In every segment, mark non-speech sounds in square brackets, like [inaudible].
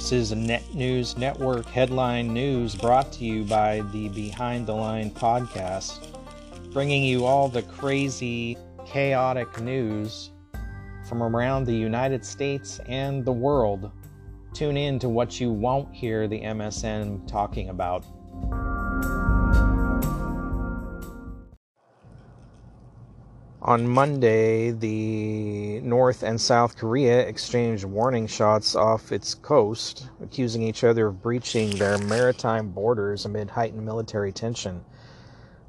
This is a Net News Network headline news brought to you by the Behind the Line podcast, bringing you all the crazy, chaotic news from around the United States and the world. Tune in to what you won't hear the MSN talking about. On Monday, the North and South Korea exchanged warning shots off its coast, accusing each other of breaching their maritime borders amid heightened military tension.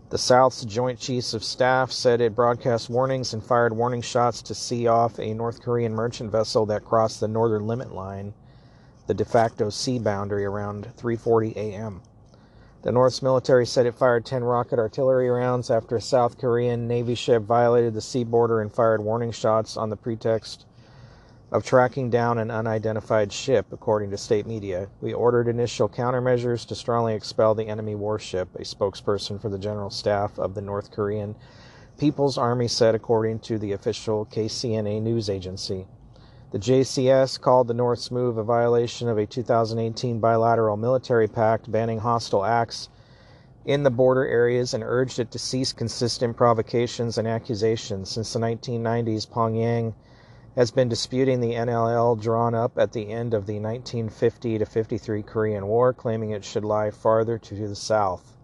The South's Joint Chiefs of Staff said it broadcast warnings and fired warning shots to see off a North Korean merchant vessel that crossed the northern limit line, the de facto sea boundary, around 3:40 a.m. The North's military said it fired 10 rocket artillery rounds after a South Korean Navy ship violated the sea border and fired warning shots on the pretext of tracking down an unidentified ship, according to state media. We ordered initial countermeasures to strongly expel the enemy warship, a spokesperson for the General Staff of the North Korean People's Army said, according to the official KCNA news agency. The JCS called the North's move a violation of a 2018 bilateral military pact banning hostile acts in the border areas and urged it to cease consistent provocations and accusations. Since the 1990s, Pyongyang has been disputing the NLL drawn up at the end of the 1950 53 Korean War, claiming it should lie farther to the south.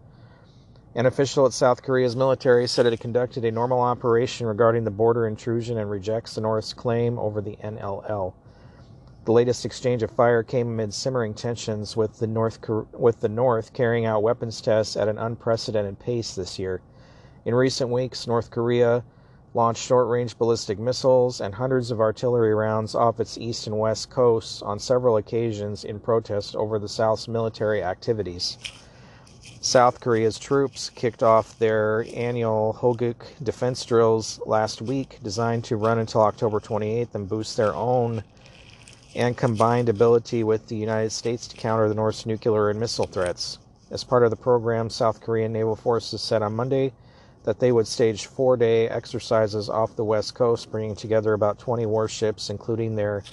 An official at South Korea's military said it had conducted a normal operation regarding the border intrusion and rejects the North's claim over the NLL. The latest exchange of fire came amid simmering tensions with the North with the North carrying out weapons tests at an unprecedented pace this year. In recent weeks, North Korea launched short-range ballistic missiles and hundreds of artillery rounds off its east and west coasts on several occasions in protest over the South's military activities. South Korea's troops kicked off their annual Hoguk defense drills last week, designed to run until October 28th and boost their own and combined ability with the United States to counter the North's nuclear and missile threats. As part of the program, South Korean naval forces said on Monday that they would stage four day exercises off the west coast, bringing together about 20 warships, including their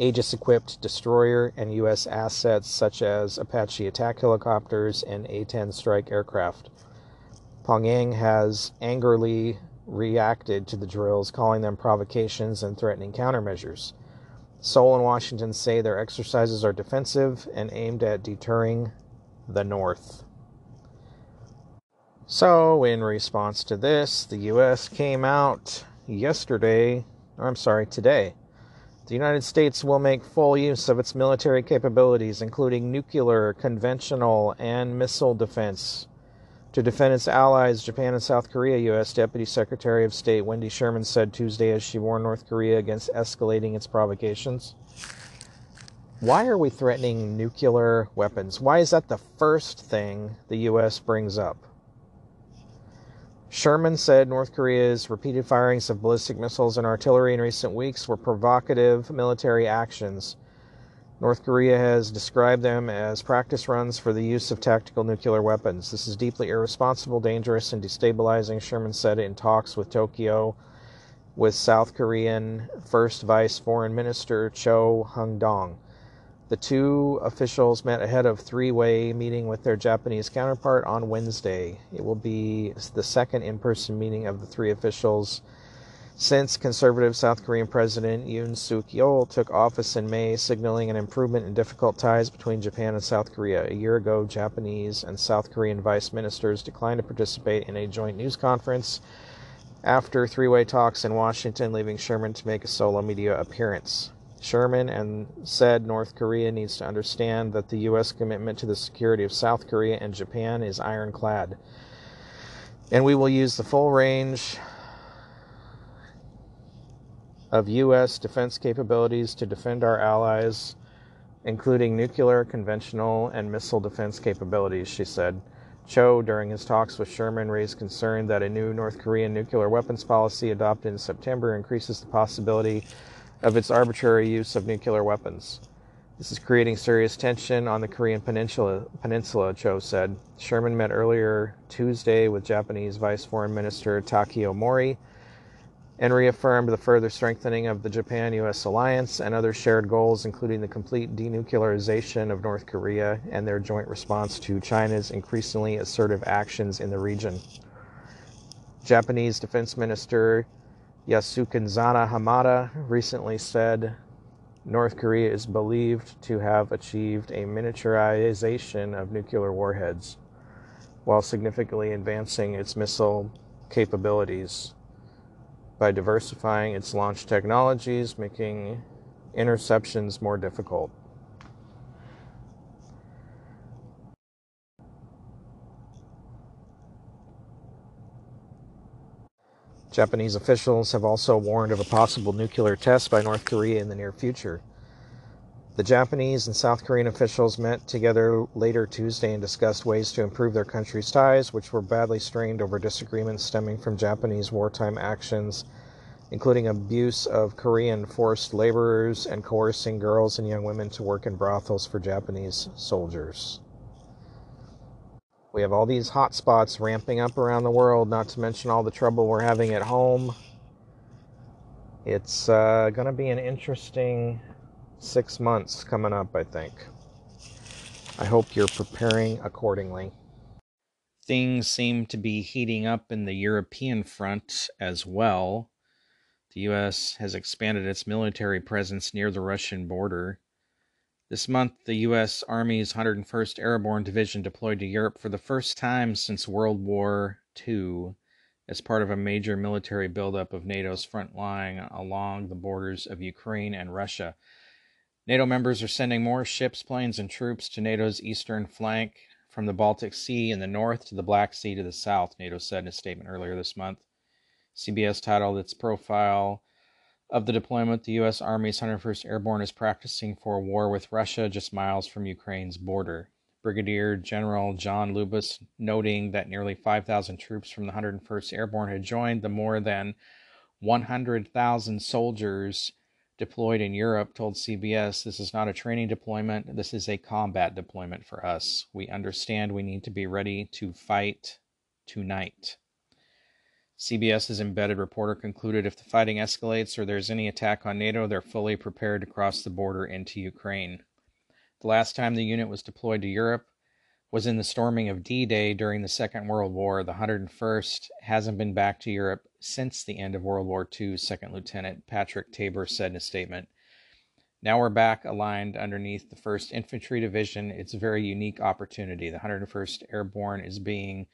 Aegis equipped destroyer and U.S. assets such as Apache attack helicopters and A 10 strike aircraft. Pyongyang has angrily reacted to the drills, calling them provocations and threatening countermeasures. Seoul and Washington say their exercises are defensive and aimed at deterring the North. So, in response to this, the U.S. came out yesterday, I'm sorry, today, the United States will make full use of its military capabilities, including nuclear, conventional, and missile defense, to defend its allies, Japan and South Korea, U.S. Deputy Secretary of State Wendy Sherman said Tuesday as she warned North Korea against escalating its provocations. Why are we threatening nuclear weapons? Why is that the first thing the U.S. brings up? Sherman said North Korea's repeated firings of ballistic missiles and artillery in recent weeks were provocative military actions. North Korea has described them as practice runs for the use of tactical nuclear weapons. This is deeply irresponsible, dangerous, and destabilizing, Sherman said in talks with Tokyo with South Korean First Vice Foreign Minister Cho Hyun Dong. The two officials met ahead of three-way meeting with their Japanese counterpart on Wednesday. It will be the second in-person meeting of the three officials since conservative South Korean President Yoon Suk Yeol took office in May, signaling an improvement in difficult ties between Japan and South Korea. A year ago, Japanese and South Korean vice ministers declined to participate in a joint news conference after three way talks in Washington, leaving Sherman to make a solo media appearance. Sherman and said North Korea needs to understand that the U.S. commitment to the security of South Korea and Japan is ironclad. And we will use the full range of U.S. defense capabilities to defend our allies, including nuclear, conventional, and missile defense capabilities, she said. Cho, during his talks with Sherman, raised concern that a new North Korean nuclear weapons policy adopted in September increases the possibility of its arbitrary use of nuclear weapons. This is creating serious tension on the Korean Peninsula, Peninsula, Cho said. Sherman met earlier Tuesday with Japanese Vice Foreign Minister Takeo Mori and reaffirmed the further strengthening of the Japan US alliance and other shared goals, including the complete denuclearization of North Korea and their joint response to China's increasingly assertive actions in the region. Japanese Defense Minister Yasukazu Hamada recently said North Korea is believed to have achieved a miniaturization of nuclear warheads while significantly advancing its missile capabilities by diversifying its launch technologies, making interceptions more difficult. Japanese officials have also warned of a possible nuclear test by North Korea in the near future. The Japanese and South Korean officials met together later Tuesday and discussed ways to improve their countries' ties, which were badly strained over disagreements stemming from Japanese wartime actions, including abuse of Korean forced laborers and coercing girls and young women to work in brothels for Japanese soldiers. We have all these hot spots ramping up around the world, not to mention all the trouble we're having at home. It's uh, going to be an interesting six months coming up, I think. I hope you're preparing accordingly. Things seem to be heating up in the European front as well. The U.S. has expanded its military presence near the Russian border. This month, the U.S. Army's 101st Airborne Division deployed to Europe for the first time since World War II as part of a major military buildup of NATO's front line along the borders of Ukraine and Russia. NATO members are sending more ships, planes, and troops to NATO's eastern flank from the Baltic Sea in the north to the Black Sea to the south, NATO said in a statement earlier this month. CBS titled its profile of the deployment the U.S. Army's 101st Airborne is practicing for war with Russia just miles from Ukraine's border. Brigadier General John Lubas noting that nearly 5,000 troops from the 101st Airborne had joined the more than 100,000 soldiers deployed in Europe told CBS this is not a training deployment, this is a combat deployment for us. We understand we need to be ready to fight tonight. CBS's embedded reporter concluded if the fighting escalates or there's any attack on NATO, they're fully prepared to cross the border into Ukraine. The last time the unit was deployed to Europe was in the storming of D Day during the Second World War. The 101st hasn't been back to Europe since the end of World War II, Second Lieutenant Patrick Tabor said in a statement. Now we're back aligned underneath the 1st Infantry Division. It's a very unique opportunity. The 101st Airborne is being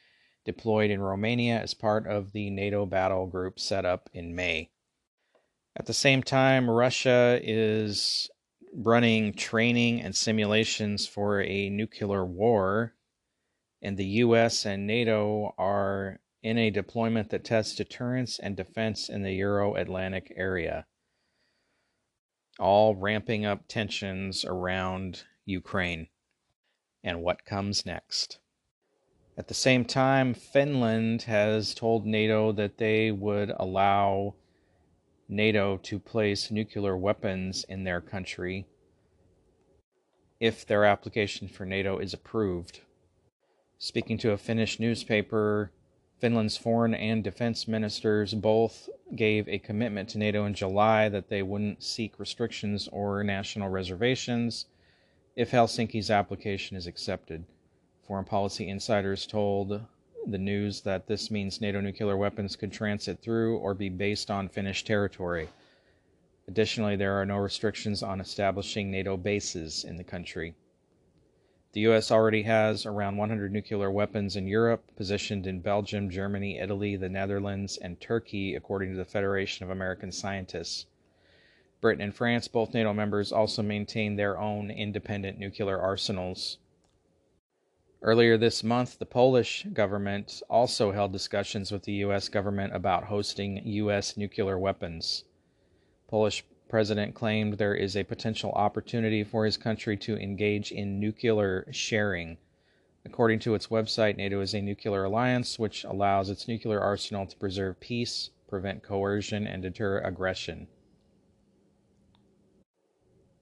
deployed in Romania as part of the NATO battle group set up in May. At the same time, Russia is running training and simulations for a nuclear war, and the US and NATO are in a deployment that tests deterrence and defense in the Euro Atlantic area, all ramping up tensions around Ukraine and what comes next. At the same time, Finland has told NATO that they would allow NATO to place nuclear weapons in their country if their application for NATO is approved. Speaking to a Finnish newspaper, Finland's foreign and defense ministers both gave a commitment to NATO in July that they wouldn't seek restrictions or national reservations if Helsinki's application is accepted. Foreign policy insiders told the news that this means NATO nuclear weapons could transit through or be based on Finnish territory. Additionally, there are no restrictions on establishing NATO bases in the country. The U.S. already has around 100 nuclear weapons in Europe, positioned in Belgium, Germany, Italy, the Netherlands, and Turkey, according to the Federation of American Scientists. Britain and France, both NATO members, also maintain their own independent nuclear arsenals. Earlier this month, the Polish government also held discussions with the U.S. government about hosting U.S. nuclear weapons. Polish president claimed there is a potential opportunity for his country to engage in nuclear sharing. According to its website, NATO is a nuclear alliance which allows its nuclear arsenal to preserve peace, prevent coercion, and deter aggression.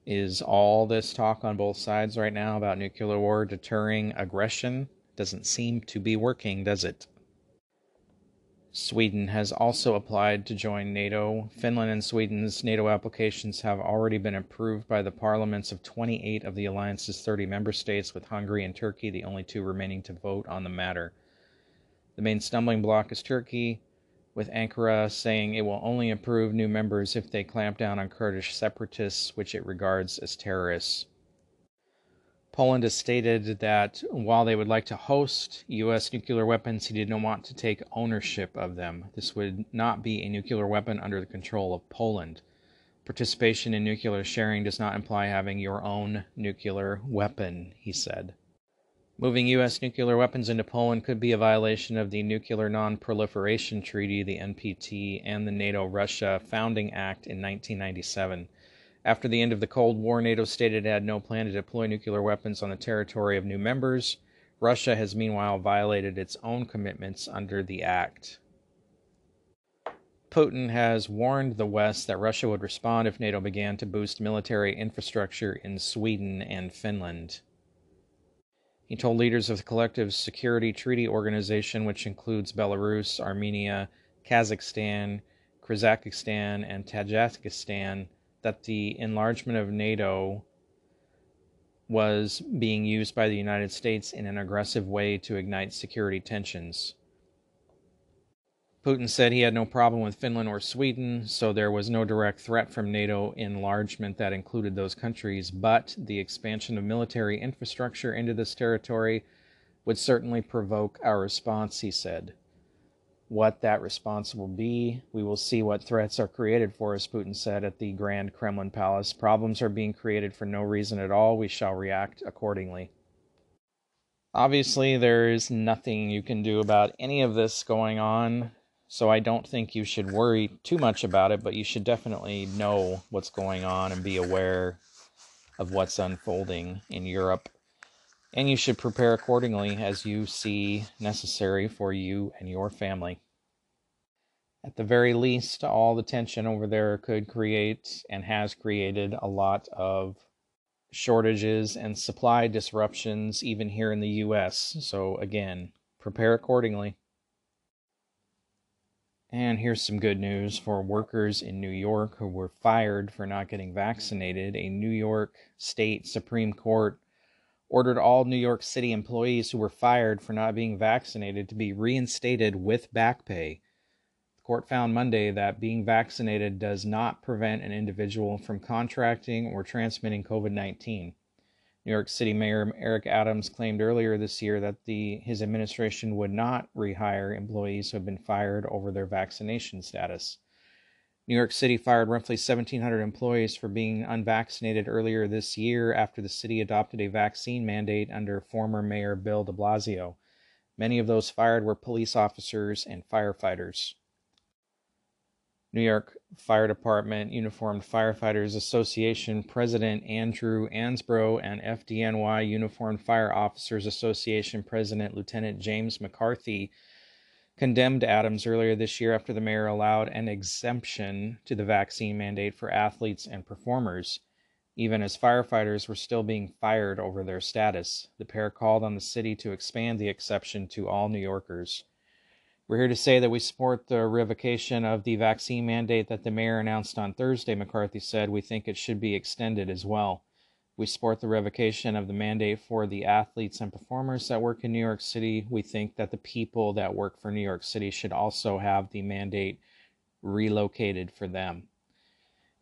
Is all this talk on both sides right now about nuclear war deterring aggression? Doesn't seem to be working, does it? Sweden has also applied to join NATO. Finland and Sweden's NATO applications have already been approved by the parliaments of 28 of the alliance's 30 member states, with Hungary and Turkey the only two remaining to vote on the matter. The main stumbling block is Turkey, with Ankara saying it will only approve new members if they clamp down on Kurdish separatists, which it regards as terrorists. Poland has stated that while they would like to host U.S. nuclear weapons, he did not want to take ownership of them. This would not be a nuclear weapon under the control of Poland. Participation in nuclear sharing does not imply having your own nuclear weapon, he said. Moving U.S. nuclear weapons into Poland could be a violation of the Nuclear Non Proliferation Treaty, the NPT, and the NATO Russia Founding Act in 1997. After the end of the Cold War, NATO stated it had no plan to deploy nuclear weapons on the territory of new members. Russia has meanwhile violated its own commitments under the act. Putin has warned the West that Russia would respond if NATO began to boost military infrastructure in Sweden and Finland. He told leaders of the Collective Security Treaty Organization, which includes Belarus, Armenia, Kazakhstan, Kyrgyzstan, and Tajikistan, that the enlargement of NATO was being used by the United States in an aggressive way to ignite security tensions. Putin said he had no problem with Finland or Sweden, so there was no direct threat from NATO enlargement that included those countries, but the expansion of military infrastructure into this territory would certainly provoke our response, he said what that response will be. We will see what threats are created for us, Putin said at the Grand Kremlin Palace. Problems are being created for no reason at all. We shall react accordingly. Obviously, there is nothing you can do about any of this going on, so I don't think you should worry too much about it, but you should definitely know what's going on and be aware of what's unfolding in Europe and you should prepare accordingly as you see necessary for you and your family. At the very least, all the tension over there could create and has created a lot of shortages and supply disruptions, even here in the US. So, again, prepare accordingly. And here's some good news for workers in New York who were fired for not getting vaccinated. A New York State Supreme Court ordered all New York City employees who were fired for not being vaccinated to be reinstated with back pay. The court found Monday that being vaccinated does not prevent an individual from contracting or transmitting COVID 19. New York City Mayor Eric Adams claimed earlier this year that the, his administration would not rehire employees who have been fired over their vaccination status. New York City fired roughly 1,700 employees for being unvaccinated earlier this year after the city adopted a vaccine mandate under former Mayor Bill de Blasio. Many of those fired were police officers and firefighters. New York Fire Department Uniformed Firefighters Association President Andrew Ansbro and FDNY Uniformed Fire Officers Association President Lieutenant James McCarthy condemned Adams earlier this year after the mayor allowed an exemption to the vaccine mandate for athletes and performers, even as firefighters were still being fired over their status. The pair called on the city to expand the exception to all New Yorkers. We're here to say that we support the revocation of the vaccine mandate that the mayor announced on Thursday, McCarthy said. We think it should be extended as well. We support the revocation of the mandate for the athletes and performers that work in New York City. We think that the people that work for New York City should also have the mandate relocated for them.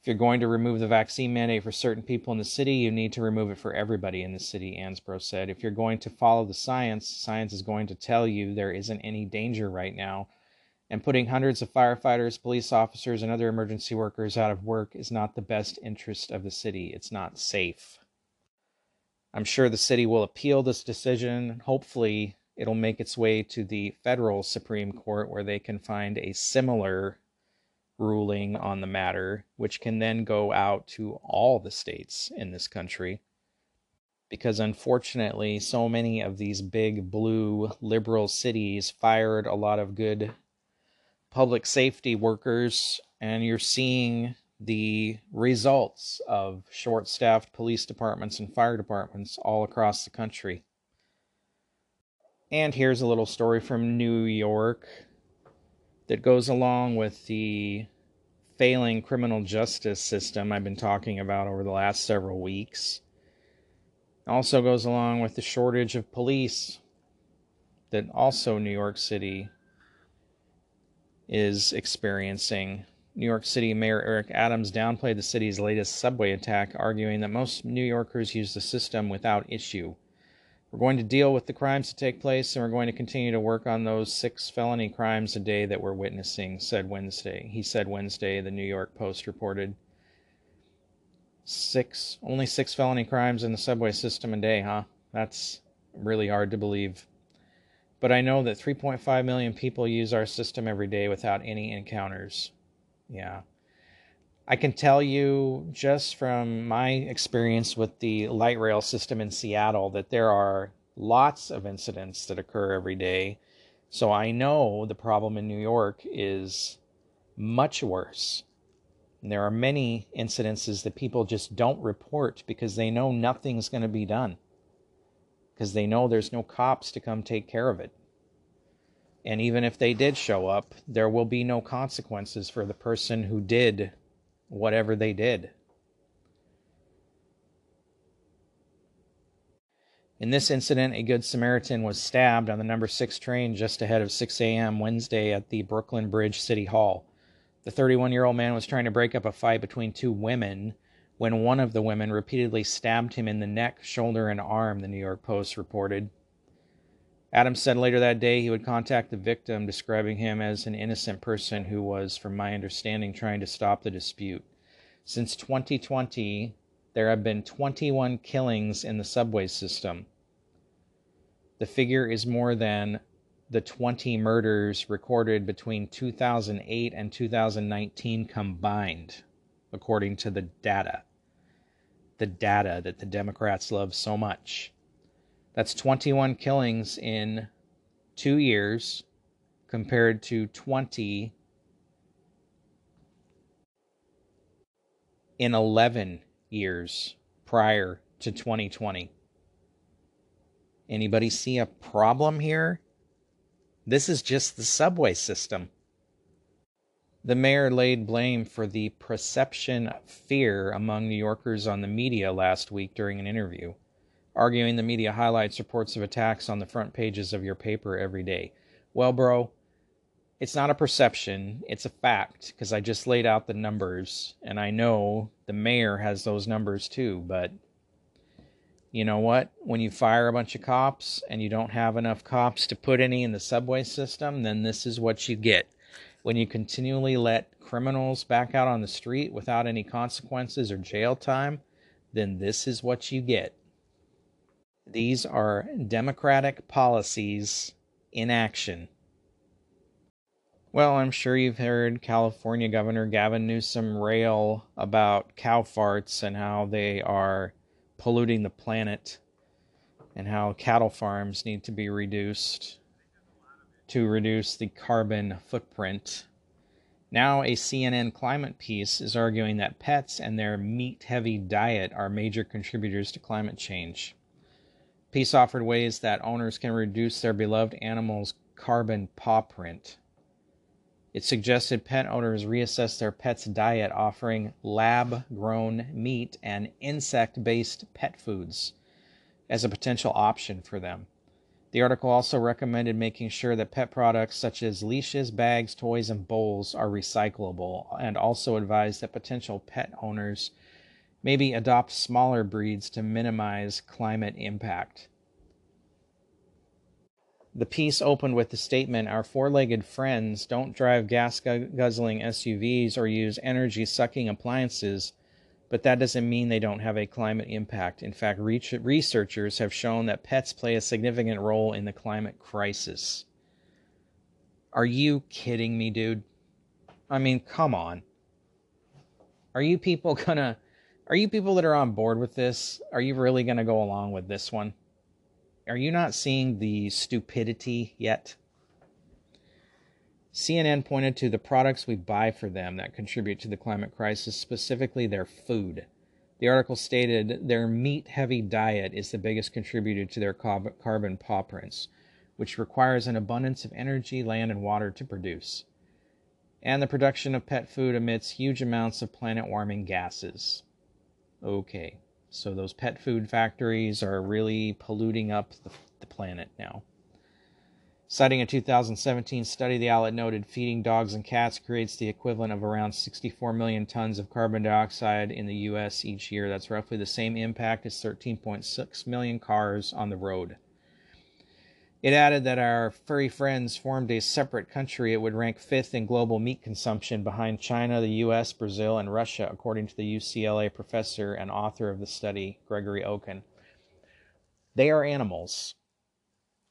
If you're going to remove the vaccine mandate for certain people in the city, you need to remove it for everybody in the city, Ansbro said. If you're going to follow the science, science is going to tell you there isn't any danger right now. And putting hundreds of firefighters, police officers, and other emergency workers out of work is not the best interest of the city. It's not safe. I'm sure the city will appeal this decision. Hopefully, it'll make its way to the federal Supreme Court where they can find a similar ruling on the matter, which can then go out to all the states in this country. Because unfortunately, so many of these big blue liberal cities fired a lot of good public safety workers, and you're seeing the results of short staffed police departments and fire departments all across the country. And here's a little story from New York. that goes along with the failing criminal justice system I've been talking about over the last several weeks. Also goes along with the shortage of police that also New York City is experiencing. New York City Mayor Eric Adams downplayed the city's latest subway attack, arguing that most New Yorkers use the system without issue. We're going to deal with the crimes that take place, and we're going to continue to work on those six felony crimes a day that we're witnessing, said Wednesday. He said Wednesday, the New York Post reported. Six, only six felony crimes in the subway system a day, huh? That's really hard to believe. But I know that 3.5 million people use our system every day without any encounters. Yeah. I can tell you just from my experience with the light rail system in Seattle that there are lots of incidents that occur every day. So I know the problem in New York is much worse. And there are many incidences that people just don't report because they know nothing's going to be done. Because they know there's no cops to come take care of it. And even if they did show up, there will be no consequences for the person who did whatever they did. In this incident, a Good Samaritan was stabbed on the number 6 train just ahead of 6 a.m. Wednesday at the Brooklyn Bridge City Hall. The 31 year old man was trying to break up a fight between two women when one of the women repeatedly stabbed him in the neck, shoulder, and arm, the New York Post reported. Adams said later that day he would contact the victim, describing him as an innocent person who was, from my understanding, trying to stop the dispute. Since 2020, there have been 21 killings in the subway system. The figure is more than the 20 murders recorded between 2008 and 2019 combined, according to the data. The data that the Democrats love so much. That's 21 killings in two years compared to 20 in 11 years prior to 2020. Anybody see a problem here? This is just the subway system. The mayor laid blame for the perception of fear among New Yorkers on the media last week during an interview arguing the media highlights reports of attacks on the front pages of your paper every day. Well, bro, it's not a perception, it's a fact because I just laid out the numbers and I know the mayor has those numbers too, but you know what? When you fire a bunch of cops and you don't have enough cops to put any in the subway system, then this is what you get. When you continually let criminals back out on the street without any consequences or jail time, then this is what you get. These are democratic policies in action. Well, I'm sure you've heard California Governor Gavin Newsom rail about cow farts and how they are polluting the planet and how cattle farms need to be reduced to reduce the carbon footprint. Now, a CNN climate piece is arguing that pets and their meat heavy diet are major contributors to climate change. Piece offered ways that owners can reduce their beloved animal's carbon paw print. It suggested pet owners reassess their pet's diet, offering lab grown meat and insect based pet foods as a potential option for them. The article also recommended making sure that pet products such as leashes, bags, toys, and bowls are recyclable, and also advised that potential pet owners maybe adopt smaller breeds to minimize climate impact. The piece opened with the statement Our four legged friends don't drive gas guzzling SUVs or use energy sucking appliances, but that doesn't mean they don't have a climate impact. In fact, researchers have shown that pets play a significant role in the climate crisis. Are you kidding me, dude? I mean, come on. Are you people [laughs] gonna are you people that are on board with this? Are you really going to go along with this one? Are you not seeing the stupidity yet? CNN pointed to the products we buy for them that contribute to the climate crisis, specifically their food. The article stated their meat heavy diet is the biggest contributor to their carbon paw prints, which requires an abundance of energy, land, and water to produce. And the production of pet food emits huge amounts of planet warming gases. Okay, so those pet food factories are really polluting up the, the planet now. Citing a 2017 study, the outlet noted feeding dogs and cats creates the equivalent of around 64 million tons of carbon dioxide in the U.S. each year. That's roughly the same impact as 13.6 million cars on the road. It added that our furry friends formed a separate country. It would rank fifth in global meat consumption behind China, the US, Brazil, and Russia, according to the UCLA professor and author of the study, Gregory Okin. They are animals.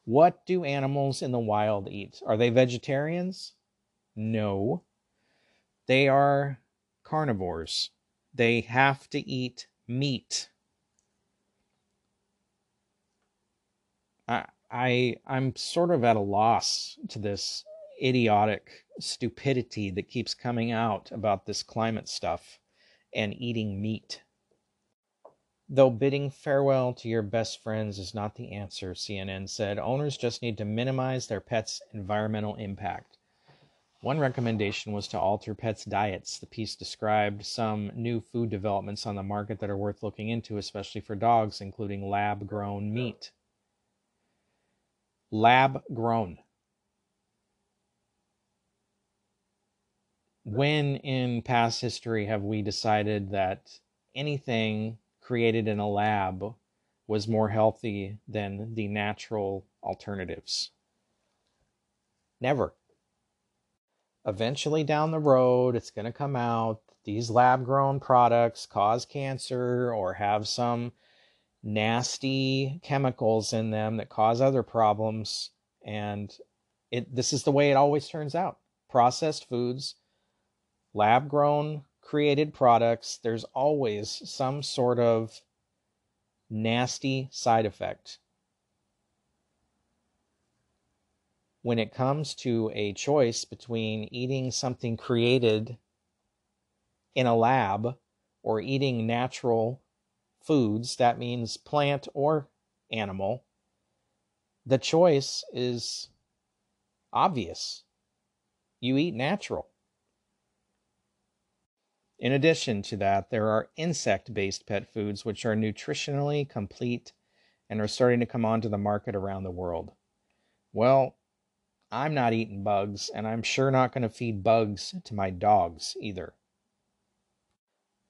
What do animals in the wild eat? Are they vegetarians? No. They are carnivores. They have to eat meat. I, I I'm sort of at a loss to this idiotic stupidity that keeps coming out about this climate stuff and eating meat. Though bidding farewell to your best friends is not the answer, CNN said, owners just need to minimize their pets' environmental impact. One recommendation was to alter pets' diets. The piece described some new food developments on the market that are worth looking into, especially for dogs, including lab grown meat. Lab grown. When in past history have we decided that anything created in a lab was more healthy than the natural alternatives. Never. Eventually, down the road, it's going to come out these lab grown products cause cancer or have some nasty chemicals in them that cause other problems. And it, this is the way it always turns out processed foods, lab grown created products, there's always some sort of nasty side effect. When it comes to a choice between eating something created in a lab or eating natural foods, that means plant or animal, the choice is obvious. You eat natural. In addition to that, there are insect based pet foods which are nutritionally complete and are starting to come onto the market around the world. Well, I'm not eating bugs, and I'm sure not going to feed bugs to my dogs either.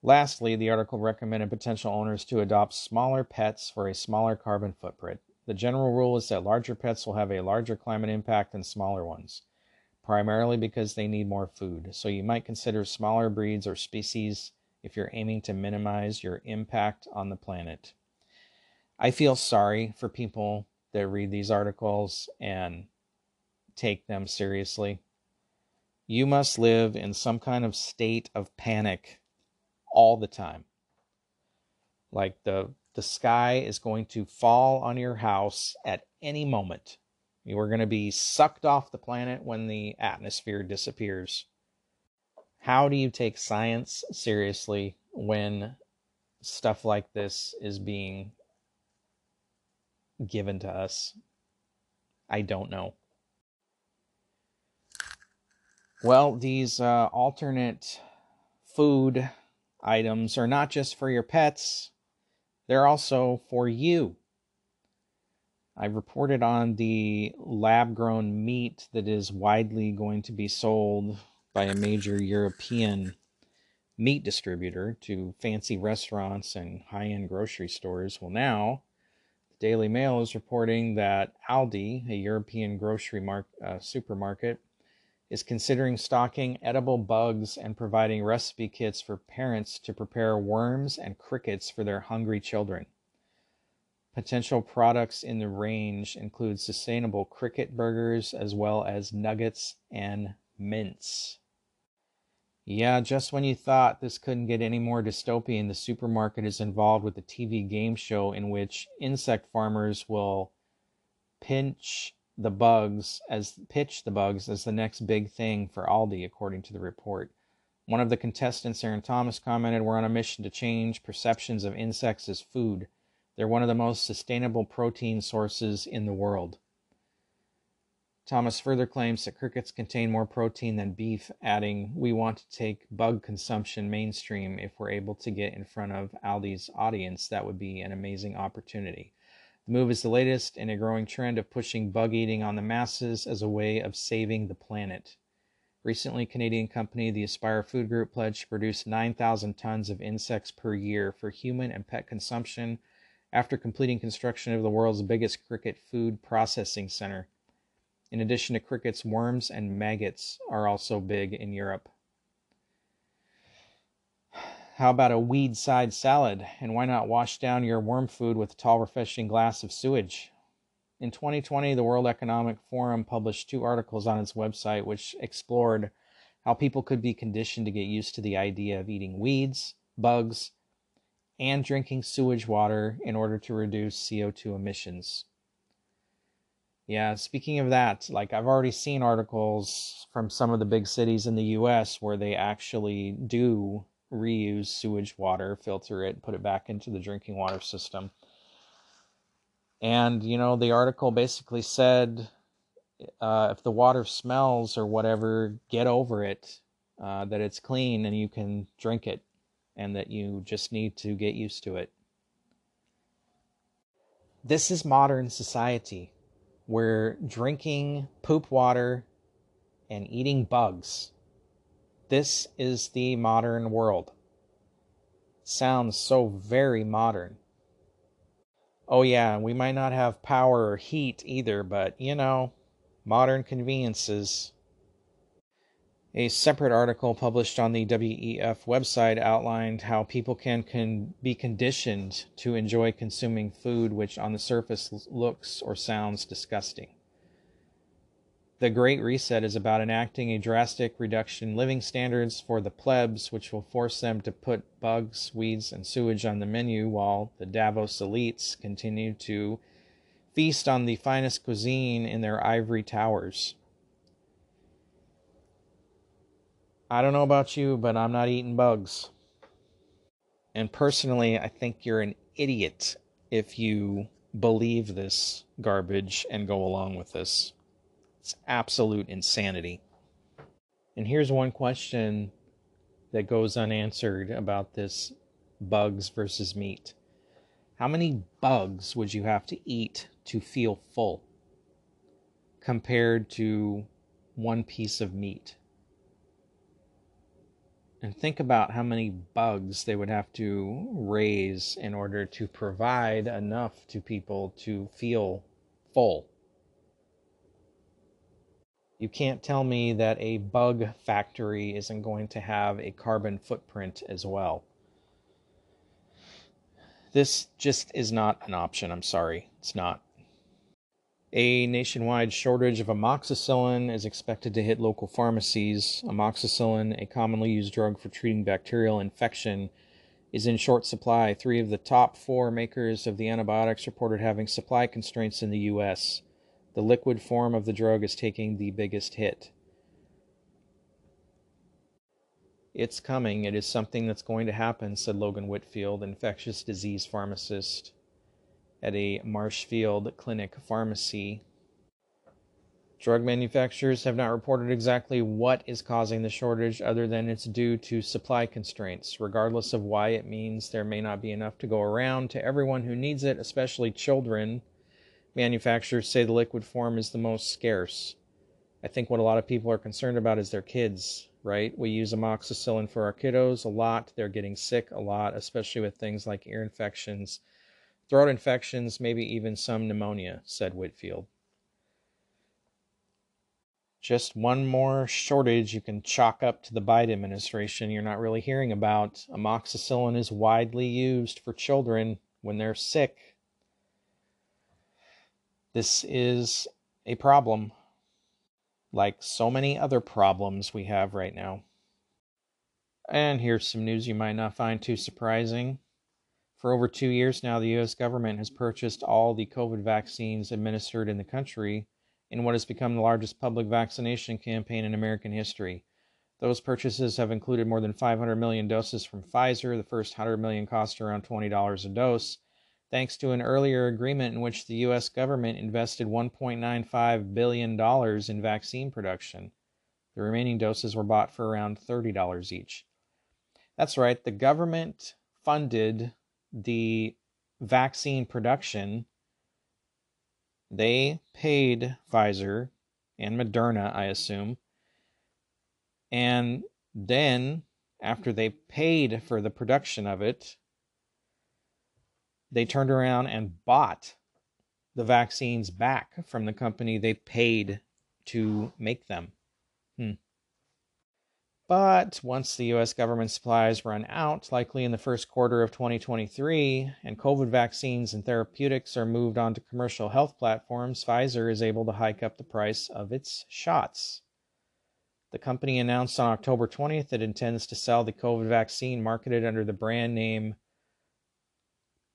Lastly, the article recommended potential owners to adopt smaller pets for a smaller carbon footprint. The general rule is that larger pets will have a larger climate impact than smaller ones primarily because they need more food. So you might consider smaller breeds or species if you're aiming to minimize your impact on the planet. I feel sorry for people that read these articles and take them seriously. You must live in some kind of state of panic all the time. Like the the sky is going to fall on your house at any moment. You are going to be sucked off the planet when the atmosphere disappears. How do you take science seriously when stuff like this is being given to us? I don't know. Well, these uh, alternate food items are not just for your pets, they're also for you. I reported on the lab grown meat that is widely going to be sold by a major European meat distributor to fancy restaurants and high end grocery stores. Well, now the Daily Mail is reporting that Aldi, a European grocery mar- uh, supermarket, is considering stocking edible bugs and providing recipe kits for parents to prepare worms and crickets for their hungry children. Potential products in the range include sustainable cricket burgers as well as nuggets and mints. Yeah, just when you thought this couldn't get any more dystopian, the supermarket is involved with a TV game show in which insect farmers will pinch the bugs as pitch the bugs as the next big thing for Aldi, according to the report. One of the contestants, Aaron Thomas, commented, We're on a mission to change perceptions of insects as food. They're one of the most sustainable protein sources in the world. Thomas further claims that crickets contain more protein than beef, adding, We want to take bug consumption mainstream. If we're able to get in front of Aldi's audience, that would be an amazing opportunity. The move is the latest in a growing trend of pushing bug eating on the masses as a way of saving the planet. Recently, Canadian company the Aspire Food Group pledged to produce 9,000 tons of insects per year for human and pet consumption after completing construction of the world's biggest cricket food processing center. In addition to crickets, worms and maggots are also big in Europe. How about a weed side salad? And why not wash down your worm food with a tall, refreshing glass of sewage? In 2020, the World Economic Forum published two articles on its website which explored how people could be conditioned to get used to the idea of eating weeds, bugs, and drinking sewage water in order to reduce CO2 emissions. Yeah, speaking of that, like I've already seen articles from some of the big cities in the US where they actually do reuse sewage water, filter it, put it back into the drinking water system. And, you know, the article basically said uh, if the water smells or whatever, get over it, uh, that it's clean and you can drink it and that you just need to get used to it. This is modern society where drinking poop water and eating bugs. This is the modern world. Sounds so very modern. Oh, yeah, we might not have power or heat either, but you know, modern conveniences. A separate article published on the WEF website outlined how people can, can be conditioned to enjoy consuming food which on the surface looks or sounds disgusting. The Great Reset is about enacting a drastic reduction in living standards for the plebs, which will force them to put bugs, weeds, and sewage on the menu while the Davos elites continue to feast on the finest cuisine in their ivory towers. I don't know about you, but I'm not eating bugs. And personally, I think you're an idiot if you believe this garbage and go along with this. It's absolute insanity. And here's one question that goes unanswered about this bugs versus meat. How many bugs would you have to eat to feel full compared to one piece of meat? and think about how many bugs they would have to raise in order to provide enough to people to feel full. You can't tell me that a bug factory isn't going to have a carbon footprint as well. This just is not an option. I'm sorry. It's not. A nationwide shortage of amoxicillin is expected to hit local pharmacies. Amoxicillin, a commonly used drug for treating bacterial infection, is in short supply. Three of the top four makers of the antibiotics reported having supply constraints in the U.S. The liquid form of the drug is taking the biggest hit. It's coming. It is something that's going to happen, said Logan Whitfield, infectious disease pharmacist at a Marshfield Clinic pharmacy. Drug manufacturers have not reported exactly what is causing the shortage, other than it's due to supply constraints. Regardless of why it means there may not be enough to go around to everyone who needs it, especially children, manufacturers say the liquid form is the most scarce. I think what a lot of people are concerned about is their kids, right? We use amoxicillin for our kiddos a lot. They're getting sick a lot, especially with things like ear infections throat infections, maybe even some pneumonia, said Whitfield. Just one more shortage you can chalk up to the Biden administration you're not really hearing about. Amoxicillin is widely used for children when they're sick. This is a problem, like so many other problems we have right now. And here's some news you might not find too surprising. For over two years now, the U.S. government has purchased all the COVID vaccines administered in the country in what has become the largest public vaccination campaign in American history. Those purchases have included more than 500 million doses from Pfizer. The first 100 million cost around $20 a dose. Thanks to an earlier agreement in which the US government invested $1.95 billion in vaccine production. The remaining doses were bought for around $30 each. That's right, the government funded the vaccine production. They paid Pfizer and Moderna, I assume. And then, after they paid for the production of it, they turned around and bought the vaccines back from the company they paid to make them. Hmm. But once the US government supplies run out, likely in the first quarter of 2023, and COVID vaccines and therapeutics are moved onto commercial health platforms, Pfizer is able to hike up the price of its shots. The company announced on October 20th it intends to sell the COVID vaccine marketed under the brand name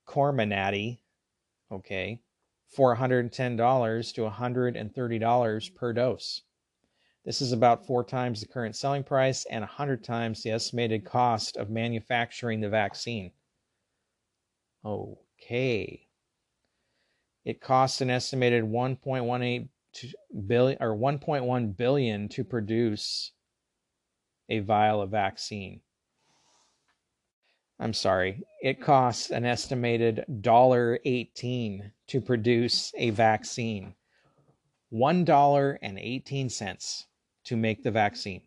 Comirnaty, okay, for $110 to $130 per dose. This is about four times the current selling price and 100 times the estimated cost of manufacturing the vaccine. Okay. It costs an estimated 1.18 billion or 1.1 billion to produce a vial of vaccine. I'm sorry, it costs an estimated $1.18 to produce a vaccine. $1.18 to make the vaccine,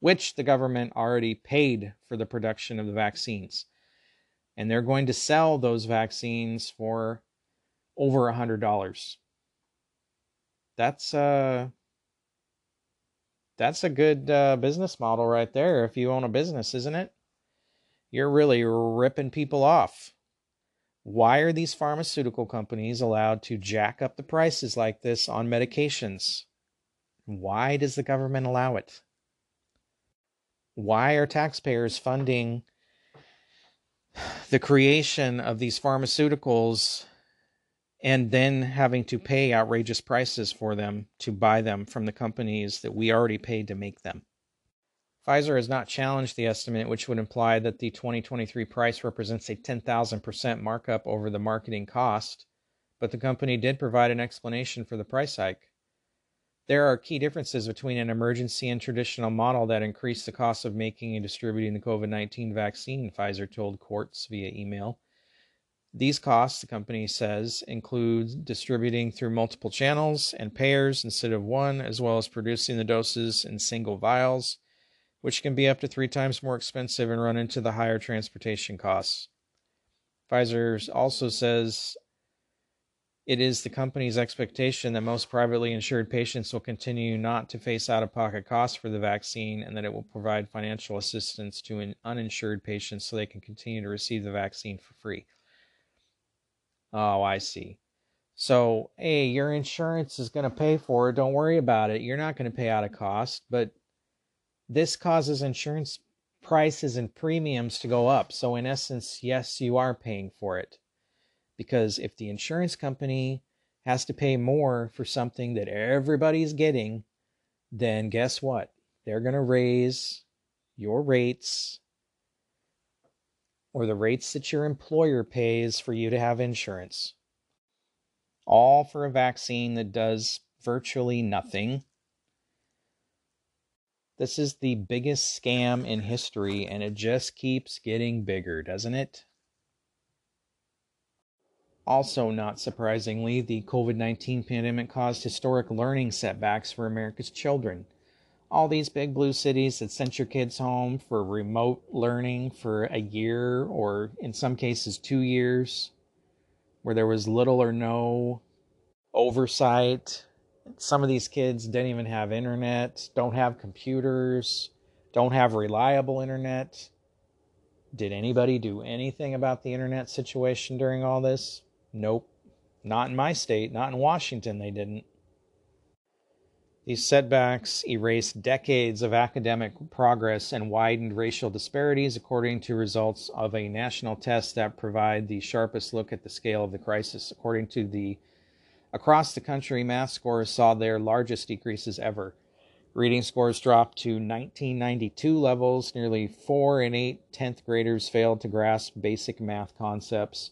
which the government already paid for the production of the vaccines. And they're going to sell those vaccines for over a $100. That's uh that's a good uh, business model right there if you own a business, isn't it? You're really ripping people off. Why are these pharmaceutical companies allowed to jack up the prices like this on medications? Why does the government allow it? Why are taxpayers funding the creation of these pharmaceuticals and then having to pay outrageous prices for them to buy them from the companies that we already paid to make them? Pfizer has not challenged the estimate, which would imply that the 2023 price represents a 10,000% markup over the marketing cost, but the company did provide an explanation for the price hike. There are key differences between an emergency and traditional model that increase the cost of making and distributing the COVID 19 vaccine, Pfizer told Quartz via email. These costs, the company says, include distributing through multiple channels and payers instead of one, as well as producing the doses in single vials which can be up to three times more expensive and run into the higher transportation costs. Pfizer also says it is the company's expectation that most privately insured patients will continue not to face out of pocket costs for the vaccine and that it will provide financial assistance to uninsured patients so they can continue to receive the vaccine for free. Oh, I see. So, hey, your insurance is going to pay for it. Don't worry about it. You're not going to pay out of cost, but this causes insurance prices and premiums to go up. So, in essence, yes, you are paying for it. Because if the insurance company has to pay more for something that everybody's getting, then guess what? They're going to raise your rates or the rates that your employer pays for you to have insurance. All for a vaccine that does virtually nothing this is the biggest scam in history, and it just keeps getting bigger, doesn't it? Also, not surprisingly, the COVID 19 pandemic caused historic learning setbacks for America's children. All these big blue cities that sent your kids home for remote learning for a year, or in some cases, two years, where there was little or no oversight some of these kids didn't even have internet, don't have computers, don't have reliable internet. Did anybody do anything about the internet situation during all this? Nope. Not in my state, not in Washington, they didn't. These setbacks erased decades of academic progress and widened racial disparities, according to results of a national test that provide the sharpest look at the scale of the crisis. According to the Across the country, math scores saw their largest decreases ever. Reading scores dropped to 1992 levels. Nearly 4 in 8 10th graders failed to grasp basic math concepts.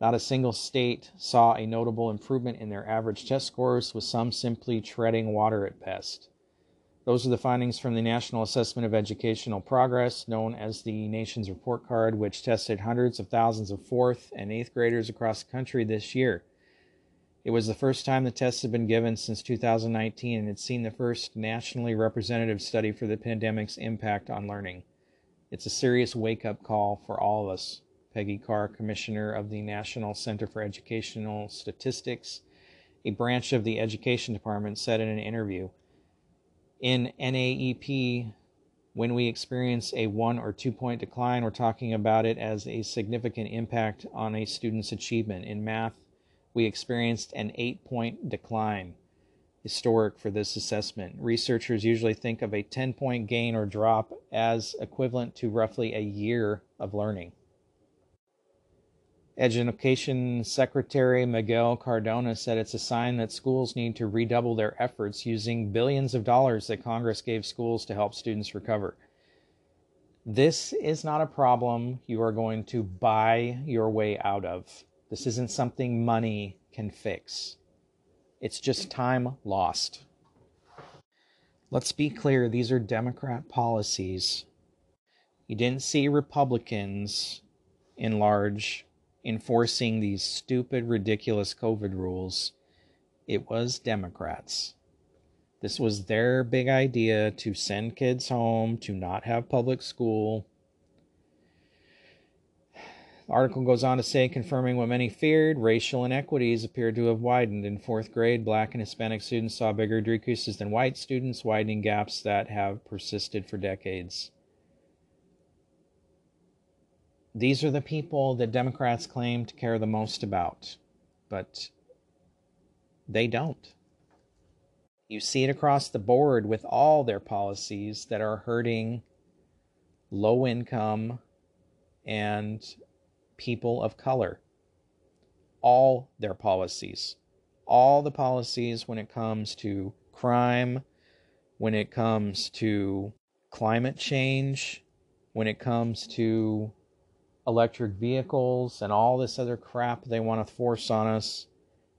Not a single state saw a notable improvement in their average test scores, with some simply treading water at best. Those are the findings from the National Assessment of Educational Progress, known as the nation's report card, which tested hundreds of thousands of fourth and eighth graders across the country this year. It was the first time the tests had been given since 2019 and had seen the first nationally representative study for the pandemic's impact on learning. It's a serious wake up call for all of us. Peggy Carr, Commissioner of the National Center for Educational Statistics, a branch of the Education Department, said in an interview In NAEP, when we experience a one or two point decline, we're talking about it as a significant impact on a student's achievement. In math, we experienced an eight point decline, historic for this assessment. Researchers usually think of a 10 point gain or drop as equivalent to roughly a year of learning. Education Secretary Miguel Cardona said it's a sign that schools need to redouble their efforts using billions of dollars that Congress gave schools to help students recover. This is not a problem you are going to buy your way out of. This isn't something money can fix. It's just time lost. Let's be clear these are Democrat policies. You didn't see Republicans in large enforcing these stupid, ridiculous COVID rules, it was Democrats. This was their big idea to send kids home, to not have public school. Article goes on to say, confirming what many feared, racial inequities appear to have widened. In fourth grade, black and Hispanic students saw bigger decreases than white students, widening gaps that have persisted for decades these are the people that Democrats claim to care the most about, but they don't. You see it across the board with all their policies that are hurting low income and people of color. All their policies. All the policies when it comes to crime, when it comes to climate change, when it comes to electric vehicles and all this other crap they want to force on us.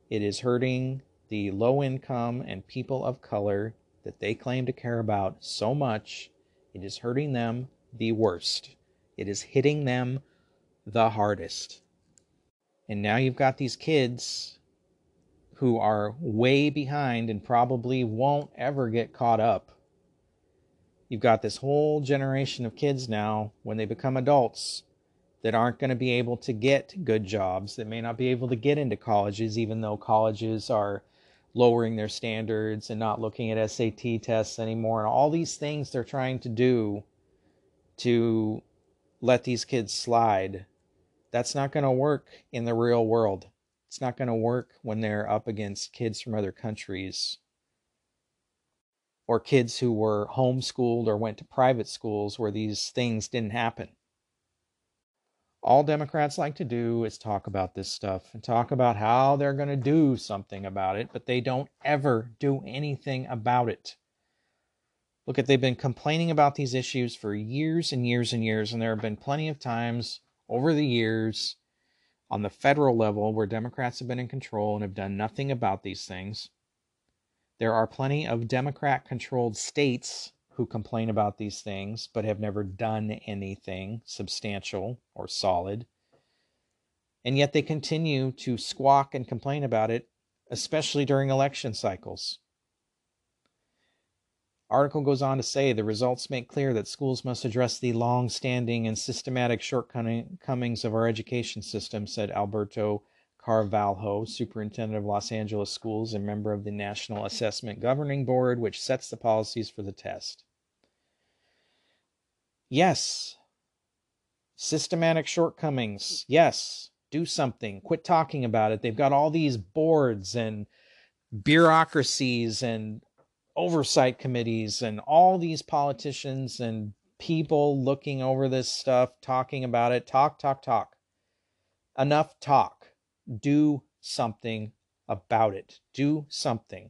It is hurting the low income and people of color that they claim to care about so much. It is hurting them the worst. It is hitting them the hardest. And now you've got these kids who are way behind and probably won't ever get caught up. You've got this whole generation of kids now, when they become adults, that aren't going to be able to get good jobs, that may not be able to get into colleges, even though colleges are lowering their standards and not looking at SAT tests anymore, and all these things they're trying to do to let these kids slide. That's not going to work in the real world. It's not going to work when they're up against kids from other countries or kids who were homeschooled or went to private schools where these things didn't happen all Democrats like to do is talk about this stuff and talk about how they're going to do something about it, but they don't ever do anything about it. Look at they've been complaining about these issues for years and years and years, and there have been plenty of times over the years on the federal level where Democrats have been in control and have done nothing about these things. There are plenty of Democrat controlled states who complain about these things but have never done anything substantial or solid. And yet they continue to squawk and complain about it, especially during election cycles. Article goes on to say the results make clear that schools must address the long standing and systematic shortcomings of our education system, said Alberto Carvalho, superintendent of Los Angeles schools and member of the National Assessment Governing Board, which sets the policies for the test. Yes, systematic shortcomings. Yes, do something. Quit talking about it. They've got all these boards and bureaucracies and oversight committees and all these politicians and people looking over this stuff, talking about it. Talk, talk, talk. Enough talk do something about it. Do something.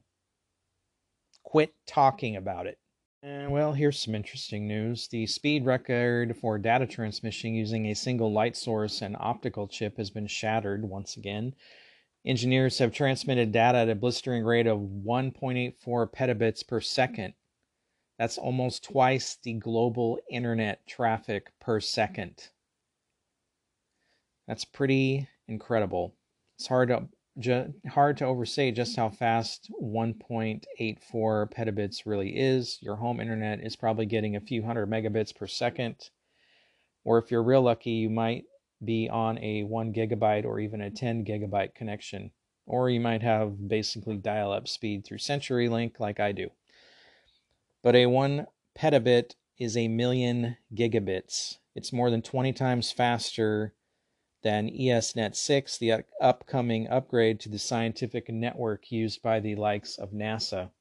Quit talking about it. And well, here's some interesting news. The speed record for data transmission using a single light source and optical chip has been shattered once again. Engineers have transmitted data at a blistering rate of 1.84 petabits per second. That's almost twice the global internet traffic per second. That's pretty incredible. It's hard to ju- hard to overstate just how fast 1.84 petabits really is. Your home internet is probably getting a few hundred megabits per second. Or if you're real lucky, you might be on a 1 gigabyte or even a 10 gigabyte connection. Or you might have basically dial up speed through CenturyLink like I do. But a 1 petabit is a million gigabits. It's more than 20 times faster than ESNet 6, the upcoming upgrade to the scientific network used by the likes of NASA.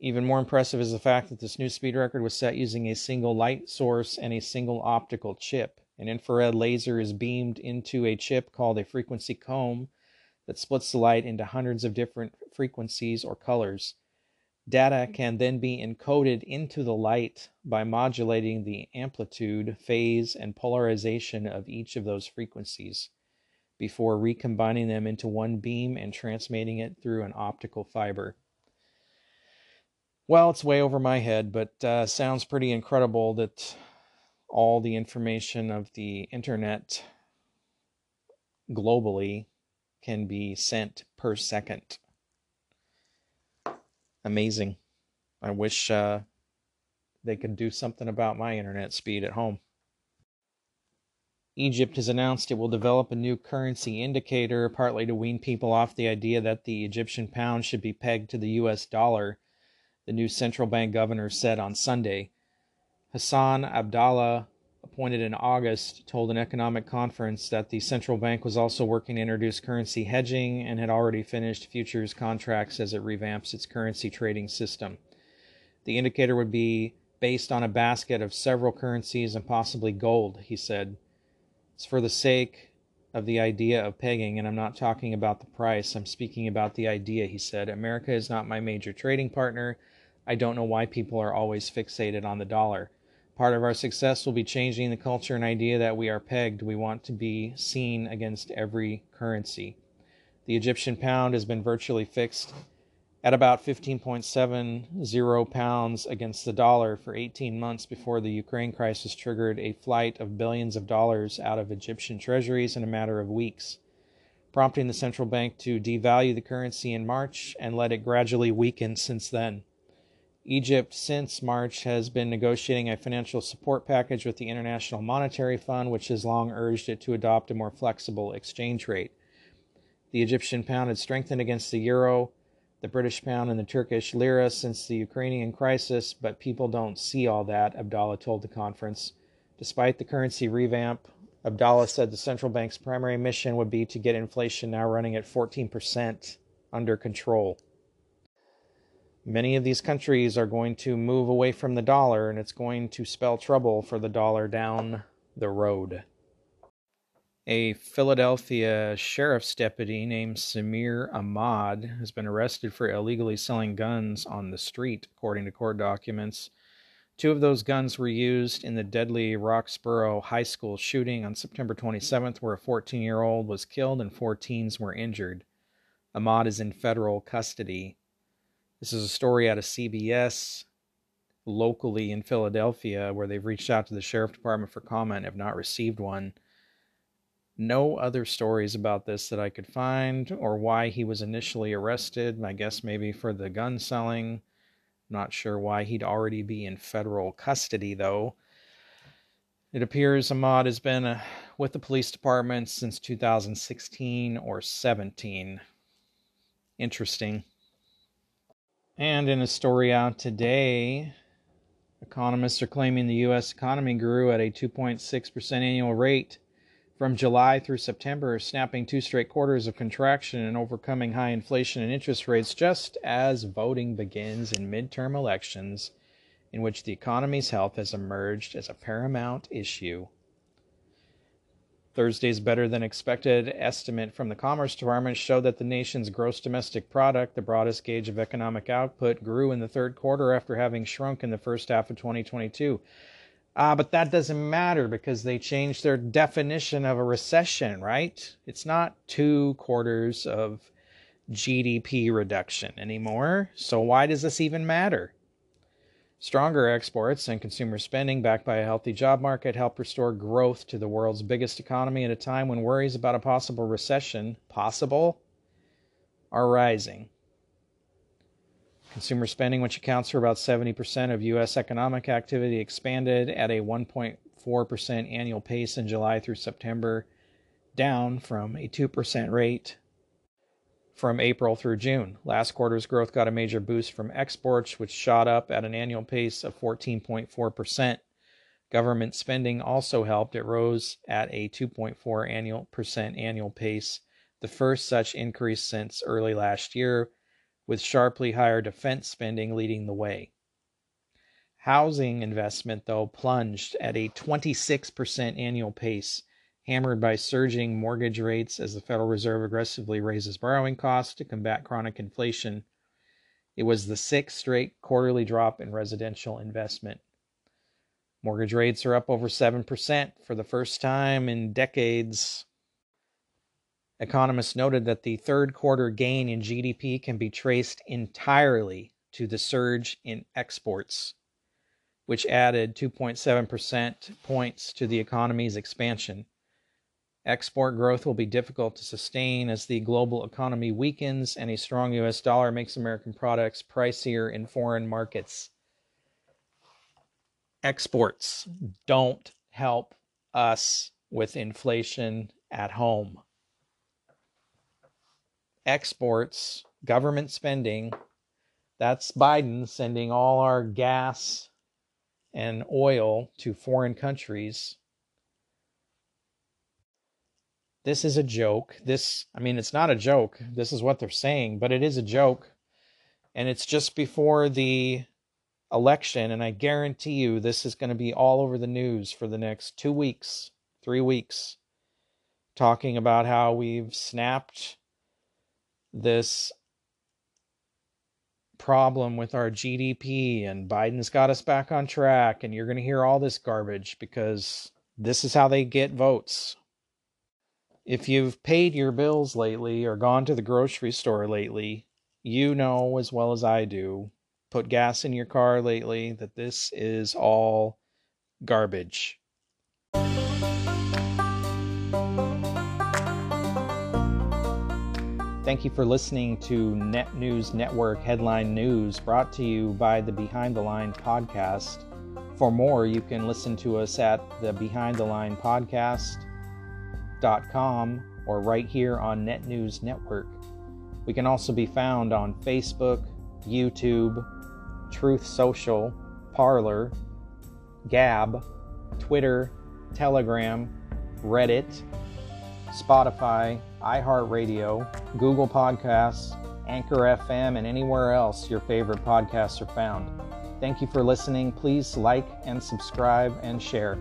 Even more impressive is the fact that this new speed record was set using a single light source and a single optical chip. An infrared laser is beamed into a chip called a frequency comb that splits the light into hundreds of different frequencies or colors. Data can then be encoded into the light by modulating the amplitude, phase, and polarization of each of those frequencies before recombining them into one beam and transmitting it through an optical fiber. Well, it's way over my head, but uh, sounds pretty incredible that all the information of the internet globally can be sent per second amazing. I wish uh, they could do something about my internet speed at home. Egypt has announced it will develop a new currency indicator, partly to wean people off the idea that the Egyptian pound should be pegged to the US dollar, the new central bank governor said on Sunday. Hassan Abdallah appointed in August, told an economic conference that the central bank was also working to introduce currency hedging and had already finished futures contracts as it revamps its currency trading system. The indicator would be based on a basket of several currencies and possibly gold, he said. It's for the sake of the idea of pegging, and I'm not talking about the price. I'm speaking about the idea, he said. America is not my major trading partner. I don't know why people are always fixated on the dollar. Part of our success will be changing the culture and idea that we are pegged. We want to be seen against every currency. The Egyptian pound has been virtually fixed at about 15.70 pounds against the dollar for 18 months before the Ukraine crisis triggered a flight of billions of dollars out of Egyptian treasuries in a matter of weeks, prompting the central bank to devalue the currency in March and let it gradually weaken since then. Egypt, since March, has been negotiating a financial support package with the International Monetary Fund, which has long urged it to adopt a more flexible exchange rate. The Egyptian pound had strengthened against the euro, the British pound, and the Turkish lira since the Ukrainian crisis, but people don't see all that, Abdallah told the conference. Despite the currency revamp, Abdallah said the central bank's primary mission would be to get inflation now running at 14% under control many of these countries are going to move away from the dollar and it's going to spell trouble for the dollar down the road. A Philadelphia sheriff's deputy named Samir Ahmad has been arrested for illegally selling guns on the street, according to court documents. Two of those guns were used in the deadly Roxborough High School shooting on September 27th, where a 14 year old was killed and four teens were injured. Ahmad is in federal custody. This is a story out of CBS locally in Philadelphia where they've reached out to the sheriff department for comment, have not received one. No other stories about this that I could find or why he was initially arrested. I guess maybe for the gun selling. Not sure why he'd already be in federal custody though. It appears Ahmad has been uh, with the police department since 2016 or 17. Interesting. And in a story out today, economists are claiming the U.S. economy grew at a 2.6% annual rate from July through September, snapping two straight quarters of contraction and overcoming high inflation and interest rates just as voting begins in midterm elections in which the economy's health has emerged as a paramount issue. Thursday's better than expected estimate from the Commerce Department showed that the nation's gross domestic product, the broadest gauge of economic output, grew in the third quarter after having shrunk in the first half of 2022. Uh, but that doesn't matter because they changed their definition of a recession, right? It's not two quarters of GDP reduction anymore. So why does this even matter? Stronger exports and consumer spending, backed by a healthy job market, help restore growth to the world's biggest economy at a time when worries about a possible recession, possible, are rising. Consumer spending, which accounts for about 70% of U.S. economic activity, expanded at a 1.4% annual pace in July through September, down from a 2% rate from April through June. Last quarter's growth got a major boost from exports, which shot up at an annual pace of 14.4%. Government spending also helped. It rose at a 2.4 annual percent annual pace, the first such increase since early last year, with sharply higher defense spending leading the way. Housing investment, though, plunged at a 26% annual pace hammered by surging mortgage rates as the Federal Reserve aggressively raises borrowing costs to combat chronic inflation. It was the sixth straight quarterly drop in residential investment. Mortgage rates are up over 7% for the first time in decades. Economists noted that the third quarter gain in GDP can be traced entirely to the surge in exports, which added 2.7% points to the economy's expansion. Export growth will be difficult to sustain as the global economy weakens and a strong US dollar makes American products pricier in foreign markets. Exports don't help us with inflation at home. Exports, government spending, that's Biden sending all our gas and oil to foreign countries this is a joke. This, I mean, it's not a joke. This is what they're saying, but it is a joke. And it's just before the election. And I guarantee you, this is going to be all over the news for the next two weeks, three weeks, talking about how we've snapped this problem with our GDP and Biden's got us back on track. And you're going to hear all this garbage because this is how they get votes if you've paid your bills lately or gone to the grocery store lately, you know as well as I do, put gas in your car lately, that this is all garbage. Thank you for listening to Net News Network Headline News brought to you by the Behind the Line podcast. For more, you can listen to us at the Behind the Line podcast or right here on Net News Network. We can also be found on Facebook, YouTube, Truth Social, Parler, Gab, Twitter, Telegram, Reddit, Spotify, iHeartRadio, Google Podcasts, Anchor FM, and anywhere else your favorite podcasts are found. Thank you for listening. Please like and subscribe and share.